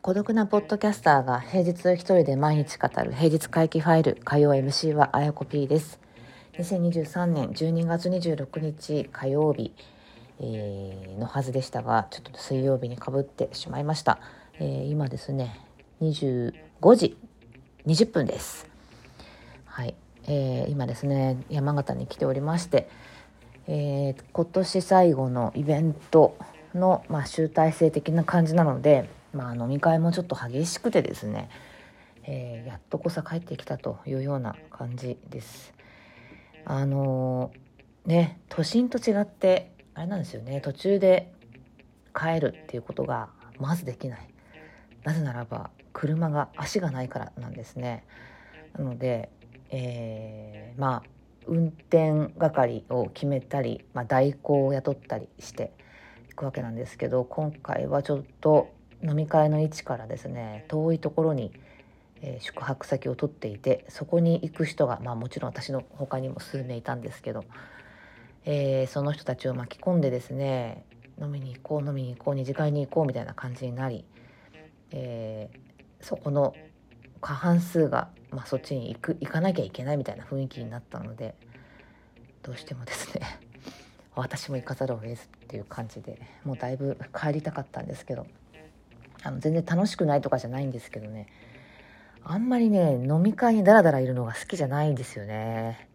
孤独なポッドキャスターが平日一人で毎日語る平日回帰ファイル火曜 MC はあやこ P です。2023年12月26日火曜日、えー、のはずでしたがちょっと水曜日にかぶってしまいました、えー、今ですね25時20分です。はい、えー、今ですね山形に来ておりまして、え今年最後のイベントの、まあ、集大成的な感じなのでまあ、飲み会もちょっと激しくてですね、えー、やっとこさ帰ってきたというような感じです。あのー、ね都心と違ってあれなんですよね途中で帰るっていうことがまずできない。なぜならば車が足がないからなんですね。なので、えー、まあ運転係を決めたり、まあ、代行を雇ったりしていくわけなんですけど今回はちょっと飲み会の位置からですね遠いところに、えー、宿泊先を取っていてそこに行く人が、まあ、もちろん私の他にも数名いたんですけど、えー、その人たちを巻き込んでですね飲みに行こう飲みに行こう二次会に行こうみたいな感じになり、えー、そこの過半数が、まあ、そっちに行く行かなきゃいけないみたいな雰囲気になったのでどうしてもですね 私も行かざるを得ずっていう感じでもうだいぶ帰りたかったんですけどあの全然楽しくないとかじゃないんですけどねあんまりね飲み会にダラダラいるのが好きじゃないんですよね。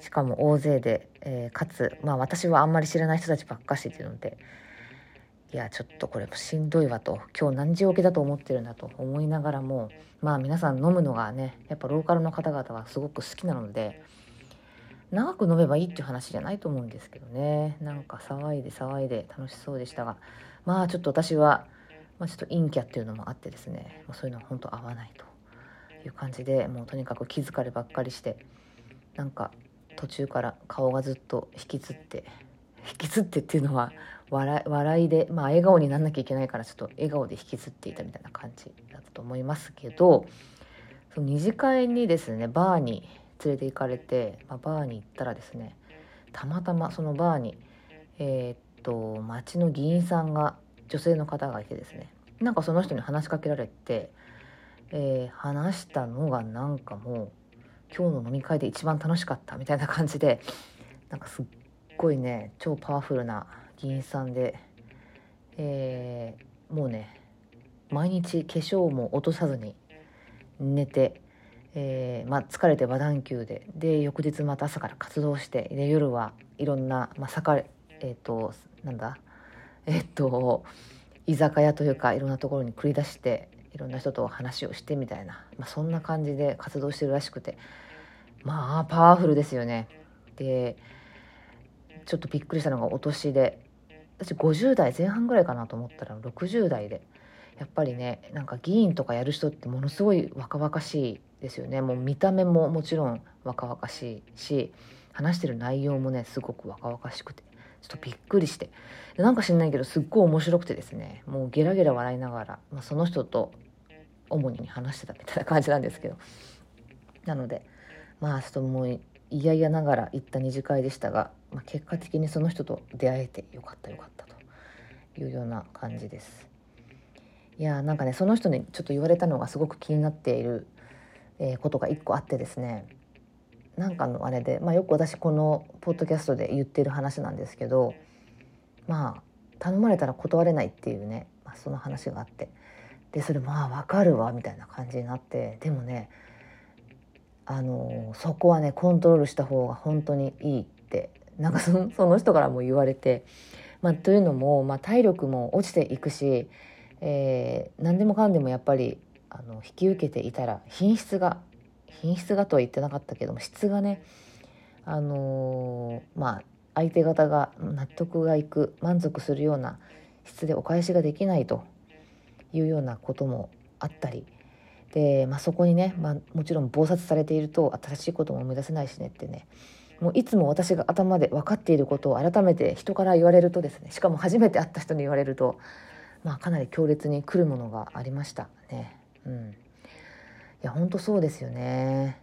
しかも大勢で、えー、かつまあ私はあんまり知らない人たちばっかしっていうのでいやちょっとこれしんどいわと今日何時起きだと思ってるんだと思いながらもまあ皆さん飲むのがねやっぱローカルの方々はすごく好きなので長く飲めばいいっていう話じゃないと思うんですけどね。なんか騒いで騒いで楽しそうでしたがまあちょっと私はまあ、ちょっと陰キャっていうのもあってですね、そういうのは本当合わないという感じでもうとにかく気疲ればっかりしてなんか途中から顔がずっと引きつって引きつってっていうのは笑笑いでまあ笑顔になんなきゃいけないからちょっと笑顔で引きつっていたみたいな感じだったと思いますけどその二次会にですねバーに連れて行かれて、まあ、バーに行ったらですねたまたまそのバーにえー、っと町の議員さんが女性の方がいてですねなんかその人に話しかけられて、えー、話したのがなんかもう今日の飲み会で一番楽しかったみたいな感じでなんかすっごいね超パワフルな議員さんで、えー、もうね毎日化粧も落とさずに寝て、えー、まあ、疲れて場断休でで翌日また朝から活動してで夜はいろんな、まあ、盛えっ、ー、となんだえっと居酒屋というかいろんなところに繰り出していろんな人と話をしてみたいな、まあ、そんな感じで活動してるらしくてまあパワフルですよね。でちょっとびっくりしたのがお年で。私50代前半ぐらいかなと思ったら60代で。やっぱりねなんか議員とかやる人ってものすごい若々しいですよね。もう見た目ももちろん若々しいし話してる内容もねすごく若々しくて。ちょっとびっくりして。なんか知んないけどすっごい面白くてですね。もうゲラゲラ笑いながら、まあ、その人と主に話してたみたいな感じなんですけど。なのでまあちょっともう嫌々ながら行った二次会でしたが、まあ、結果的にその人と出会えてよかったよかったというような感じです。いやーなんかねその人にちょっと言われたのがすごく気になっている、えー、ことが一個あってですね。なんかのあれで、まあ、よく私このポッドキャストで言ってる話なんですけどまあ頼まれたら断れないっていうね、まあ、その話があって。でそれまあ分かるわみたいな感じになって。でもねあのそこはねコントロールした方が本当にいいってなんかそのその人からも言われて、まあ、というのも、まあ、体力も落ちていくし、えー、何でもかんでもやっぱりあの引き受けていたら品質が品質がとは言ってなかったけども質がねあのー、まあ相手方が納得がいく満足するような質でお返しができないというようなこともあったりで、まあ、そこにね、まあ、もちろん忙殺されていると新しいことも生み出せないしねってね。もういつも私が頭で分かっていることを改めて人から言われるとですねしかも初めて会った人に言われると、まあ、かなり強烈に来るものがありましたね。うん。いや本当そうですよね。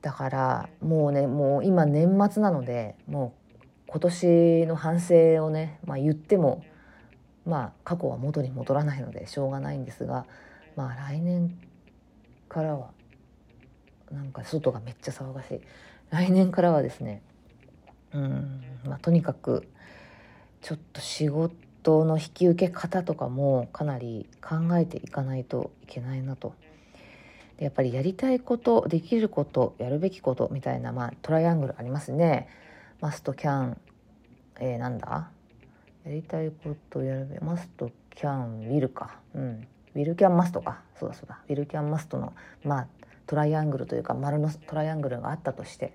だからもうねもう今年末なのでもう今年の反省をね、まあ、言ってもまあ過去は元に戻らないのでしょうがないんですがまあ来年からはなんか外がめっちゃ騒がしい来年からはですねうんまあとにかくちょっと仕事の引き受け方とかもかなり考えていかないといけないなと。でやっぱりやりたいことできることやるべきことみたいな、まあ、トライアングルありますね。マストキャン、えー、なんだ？やりたいことやるべマストキャンウィルか。うん。ウィルキャンマストか。そうだそうだ。ウィルキャンマストの、まあ、トライアングルというか丸のトライアングルがあったとして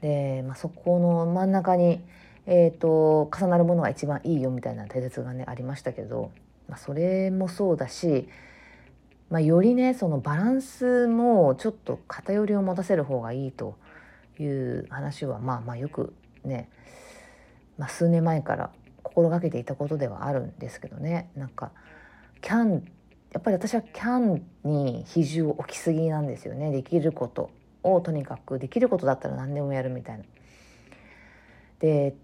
で、まあ、そこの真ん中に、えーと、重なるものが一番いいよみたいな定説がねありましたけど、まあ、それもそうだし、まあ、よりねそのバランスもちょっと偏りを持たせる方がいいという話はまあまあよくね、まあ、数年前から心がけていたことではあるんですけどねなんかキャンやっぱり私はキャンに比重を置きすぎなんですよねできることをとにかくできることだったら何でもやるみたいな。で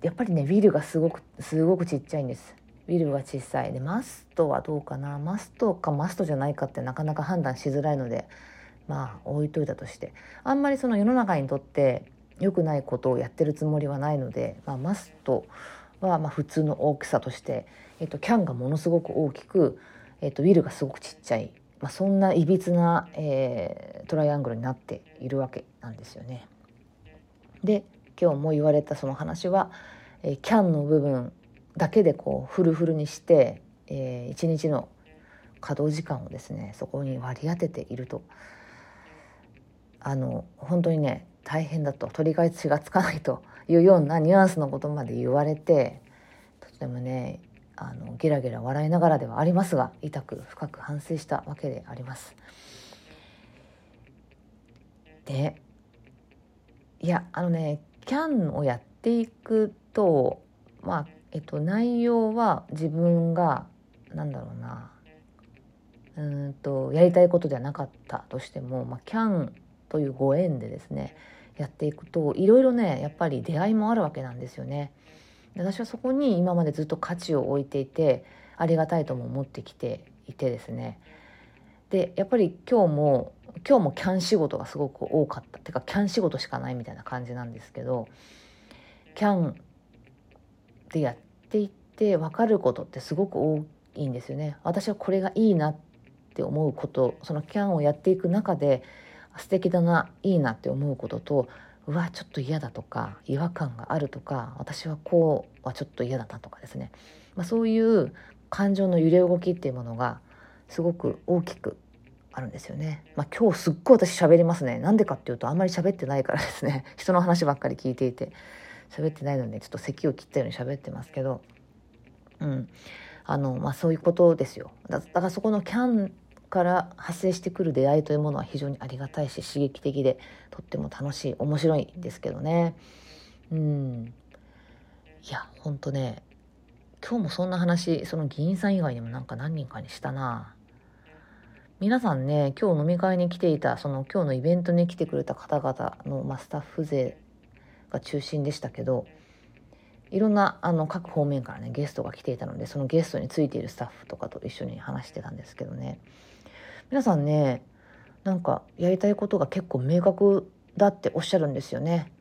やっぱりねウィルがすごくすごくちっちゃいんです。ウィルが小さいでマストはどうかな？マストかマストじゃないかってなかなか判断しづらいのでまあ置いといたとしてあんまりその世の中にとって良くないことをやってるつもりはないので、まあ、マストはま普通の大きさとして、えっと、キャンがものすごく大きくえーと、ウィルがすごくちっちゃい、まあ、そんないびつな、えー、トライアングルになっているわけなんですよね。で今日も言われたその話は、えー、キャンの部分だけでこうフルフルにして、えー、一日の稼働時間をですねそこに割り当てているとあの本当にね大変だと取り返しがつかないというようなニュアンスのことまで言われてとてもねあのゲラゲラ笑いながらではありますが痛く深く反省したわけであります。でいやあのねキャンをやっていくとまあえっと内容は自分がなんだろうなうんとやりたいことではなかったとしても、まあ、キャンというご縁でですねやっていくといろいろねやっぱり出会いもあるわけなんですよね。私はそこに今までずっと価値を置いていてありがたいとも思ってきていてですね。でやっぱり今日も今日もキャン仕事がすごく多かった。てかキャン仕事しかないみたいな感じなんですけどキャンでやっていって分かることってすごく多いんですよね。私はこれがいいなって思うことそのキャンをやっていく中で素敵だないいなって思うこととうわちょっと嫌だとか違和感があるとか私はこうはちょっと嫌だなとかですね、まあ、そういう感情の揺れ動きっていうものがすごく大きくあるんですよね。まあ、今日すっごい私喋りますね。なんでかっていうとあんまり喋ってないからですね。人の話ばっかり聞いていて喋ってないのでちょっと咳を切ったように喋ってますけど、うん、あのまあそういうことですよ。だからそこのキャンから発生してくる出会いというものは非常にありがたいし刺激的でとっても楽しい面白いんですけどね。うん。いやほんとね今日もそんな話その議員さん以外にもなんか何人かにしたな。皆さんね今日飲み会に来ていたその今日のイベントに来てくれた方々の、まあ、スタッフ勢が中心でしたけどいろんなあの各方面からねゲストが来ていたのでそのゲストについているスタッフとかと一緒に話してたんですけどね。皆さんねなんかやりたいことが結構明確だっておっしゃるんですよね。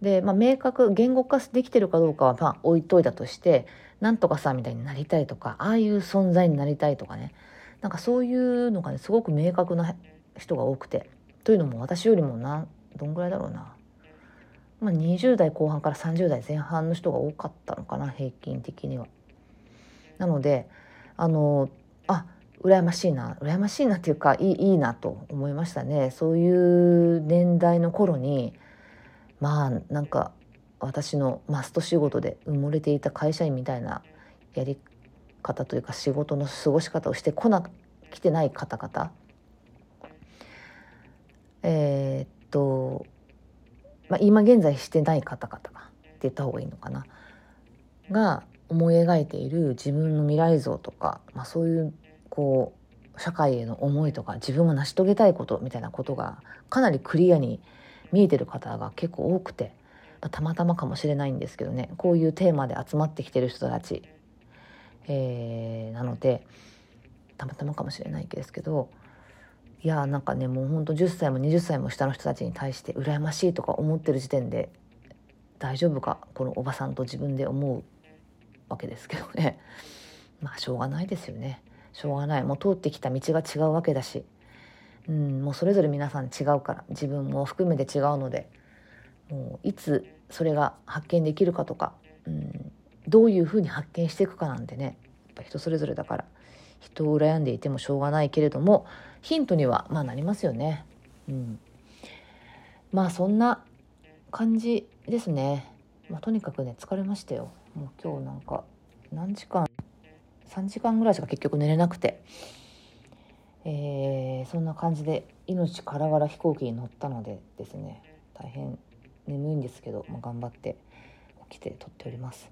で、まあ、明確言語化できてるかどうかはまあ置いといたとしてなんとかさみたいになりたいとかああいう存在になりたいとかねなんかそういうのがねすごく明確な人が多くてというのも私よりもなどんぐらいだろうな、まあ、20代後半から30代前半の人が多かったのかな平均的には。なのであのあ羨ましいな羨ましいなっていうかいいいいなと思いましたね。そういう年代の頃にまあなんか私のマスト仕事で埋もれていた会社員みたいなやり方というか仕事の過ごし方をしてこな来てない方々。えー、っと、まあ、今現在してない方々って言った方がいいのかな。が思い描いている自分の未来像とか、まあ、そういうこう社会への思いとか自分が成し遂げたいことみたいなことがかなりクリアに見えてる方が結構多くて、まあ、たまたまかもしれないんですけどねこういうテーマで集まってきてる人たち、えー、なのでたまたまかもしれないですけどいやなんかねもうほんと10歳も20歳も下の人たちに対して羨ましいとか思ってる時点で大丈夫か？このおばさんと自分で思うわけですけどね。まあしょうがないですよね。しょうがない。もう通ってきた道が違うわけだし、うん、もうそれぞれ皆さん違うから。自分も含めて違うので。もういつそれが発見できるかとか、うん、どういうふうに発見していくかなんてね。やっぱ人それぞれだから。人を羨んでいてもしょうがないけれどもヒントにはまあなりますよね。うん、まあそんな感じですね。まあ、とにかくね疲れましたよ。もう今日なんか何時間？3時間ぐらいしか結局寝れなくて、えー、そんな感じで命からがら飛行機に乗ったのでですね大変眠いんですけど、まあ、頑張って起きて撮っております。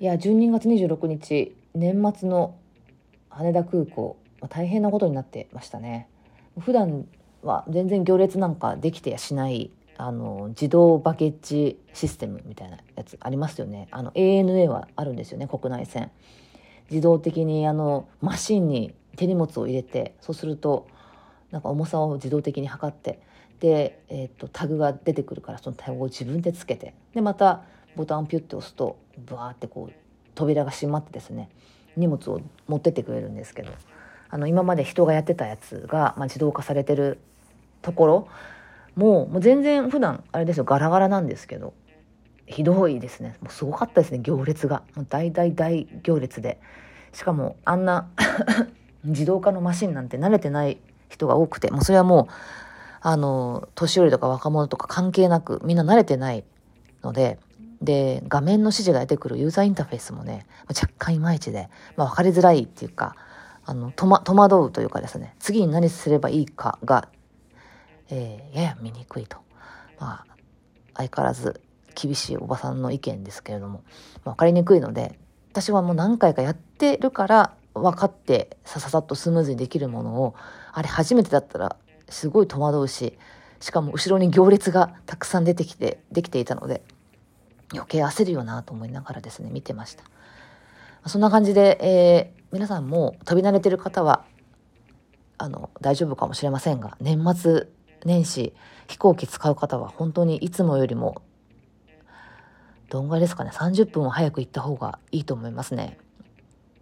いや12月26日年末の羽田空港まあ、大変なことになってましたね普段は全然行列なんかできてやしないあの自動バケッジシステムみたいなやつありますよね。あの ANA はあるんですよね国内線。自動的にあのマシンに手荷物を入れてそうするとなんか重さを自動的に測ってで、えーと、タグが出てくるからそのタグを自分でつけてでまたボタンをピュッて押すとブワーってこう扉が閉まってですね荷物を持ってってくれるんですけど。あの今まで人がやってたやつが、まあ、自動化されてるところもうもう全然普段あれですよガラガラなんですけどひどいですね。もうすごかったですね行列が。もう大大大行列で。しかもあんな 自動化のマシンなんて慣れてない人が多くて。もうそれはもうあの年寄りとか若者とか関係なくみんな慣れてないので。で画面の指示が出てくるユーザーインターフェースもね若干いまいちで、まあ、分かりづらいっていうかあの、戸惑うというかですね、次に何すればいいかが、えー、やや見にくいと。まあ、相変わらず厳しいおばさんの意見ですけれども、分かりにくいので、私はもう何回かやってるから分かってさささっとスムーズにできるものを、あれ初めてだったらすごい戸惑うし、しかも後ろに行列がたくさん出てきて、できていたので、余計焦るよなと思いながらですね、見てました。そんな感じで、えー、皆さんも飛び慣れてる方は、あの、大丈夫かもしれませんが、年末年始、飛行機使う方は本当にいつもよりも、どんぐらいですかね、30分も早く行った方がいいと思いますね。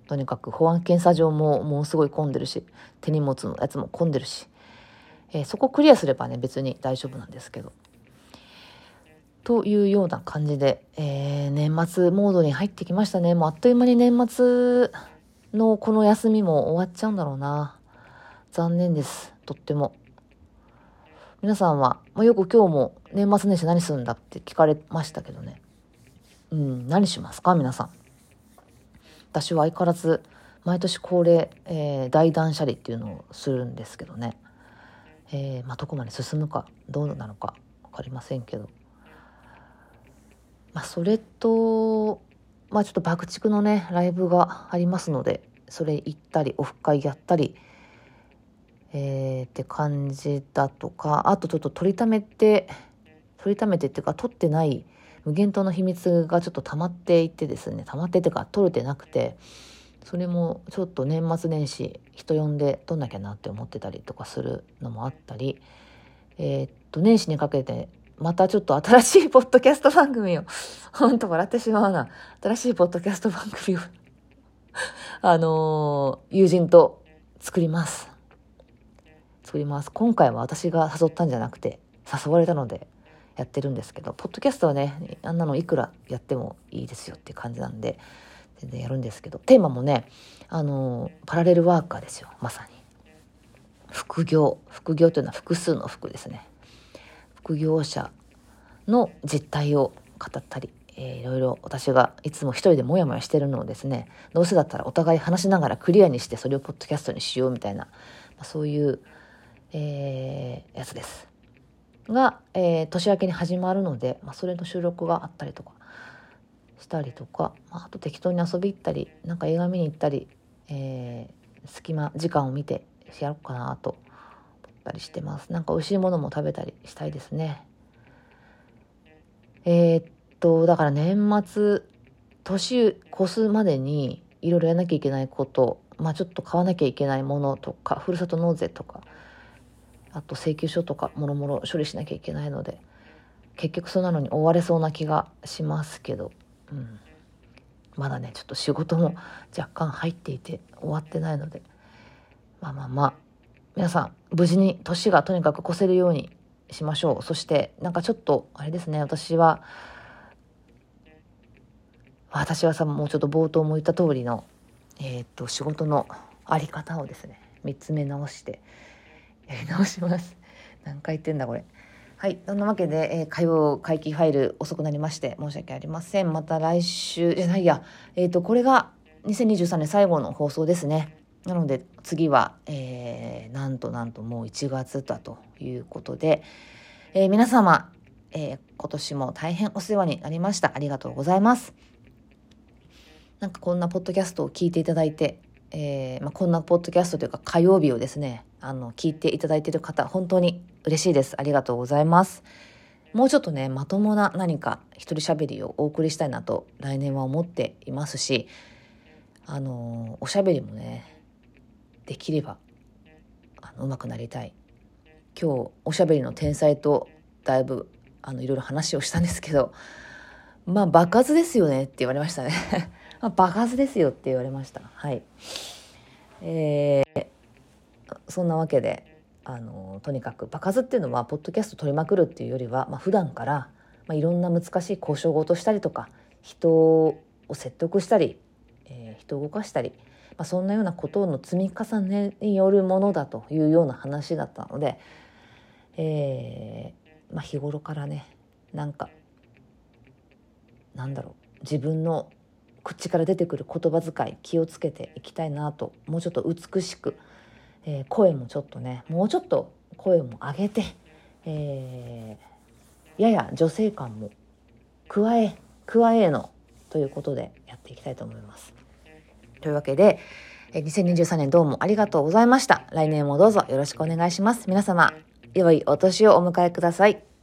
とにかく保安検査場ももうすごい混んでるし、手荷物のやつも混んでるし、えー、そこクリアすればね、別に大丈夫なんですけど。というような感じで、えー、年末モードに入ってきましたね。もうあっという間に年末のこの休みも終わっちゃうんだろうな。残念です。とっても。皆さんは、まあ、よく今日も年末年始何するんだって聞かれましたけどね。うん、何しますか？皆さん。私は相変わらず毎年恒例、えー、大断捨離っていうのをするんですけどね。えー、まあ、どこまで進むかどうなのか分かりませんけど。まあ、それと、まあ、ちょっと爆竹のねライブがありますのでそれ行ったりオフ会やったり、えー、って感じだとかあとちょっと取りためて取りためてっていうか取ってない無限島の秘密がちょっと溜まっていてですね溜まってっていうか取れてなくてそれもちょっと年末年始人呼んで撮んなきゃなって思ってたりとかするのもあったりえー、っと年始にかけてまたちょっと新しいポッドキャスト番組を、ほんと笑ってしまうな。新しいポッドキャスト番組を あのー、友人と作ります。作ります。今回は私が誘ったんじゃなくて、誘われたのでやってるんですけど、ポッドキャストはね、あんなのいくらやってもいいですよっていう感じなんで、全然やるんですけど、テーマもね、あの、パラレルワーカーですよ、まさに。副業。副業というのは複数の服ですね。副業者の実態を語ったり、えー、いろいろ私がいつも一人でモヤモヤしてるのをですねどうせだったらお互い話しながらクリアにしてそれをポッドキャストにしようみたいな、まあ、そういう、えー、やつです。が、えー、年明けに始まるので、まあ、それの収録があったりとかしたりとか、まあ、あと適当に遊び行ったりなんか映画見に行ったり、えー、隙間時間を見てやろうかなと思ったりしてますなんか美味しいものも食べたりしたいですねえー、っとだから年末年越すまでにいろいろやらなきゃいけないことまあちょっと買わなきゃいけないものとかふるさと納税とかあと請求書とかもろもろ処理しなきゃいけないので結局そんなのに追われそうな気がしますけど、うん、まだねちょっと仕事も若干入っていて終わってないのでまあまあまあ皆さん無事に年がとにかく越せるようにしましょう。そしてなんかちょっとあれですね私は私はさもうちょっと冒頭も言った通りのえー、っと仕事の在り方をですね見つめ直してやり直します何回言ってんだこれはい。そんなわけで、えー、火曜会期ファイル遅くなりまして申し訳ありません。また来週、じゃないや、えっ、ー、と、これが2023年最後の放送ですね。なので次は、えー、なんとなんともう1月だということで、えー、皆様、えー、今年も大変お世話になりました。ありがとうございます。なんかこんなポッドキャストを聞いていただいて、えーまあ、こんなポッドキャストというか火曜日をですね、あの、聞いていただいている方、本当に嬉しいです。ありがとうございます。もうちょっとね、まともな何か一人喋りをお送りしたいなと来年は思っていますし、あの、おしゃべりもね、できれば、あの、上手くなりたい。今日、おしゃべりの天才とだいぶ、あの、いろいろ話をしたんですけど、まあ、爆発ですよねって言われましたね。まあ、爆発ですよって言われました。はい。えー、そんなわけであのとにかく場数っていうのはポッドキャスト取りまくるっていうよりは、まあ普段から、まあ、いろんな難しい交渉事したりとか人を説得したり、えー、人を動かしたり、まあ、そんなようなことの積み重ねによるものだというような話だったので、えーまあ、日頃からねなんかなんだろう自分の口から出てくる言葉遣い気をつけていきたいなともうちょっと美しくえー、声もちょっとねもうちょっと声も上げて、えー、やや女性感も加え加えのということでやっていきたいと思います。というわけで2023年どうもありがとうございました。来年もどうぞよろしくお願いします。皆様、良いお年をお迎えください。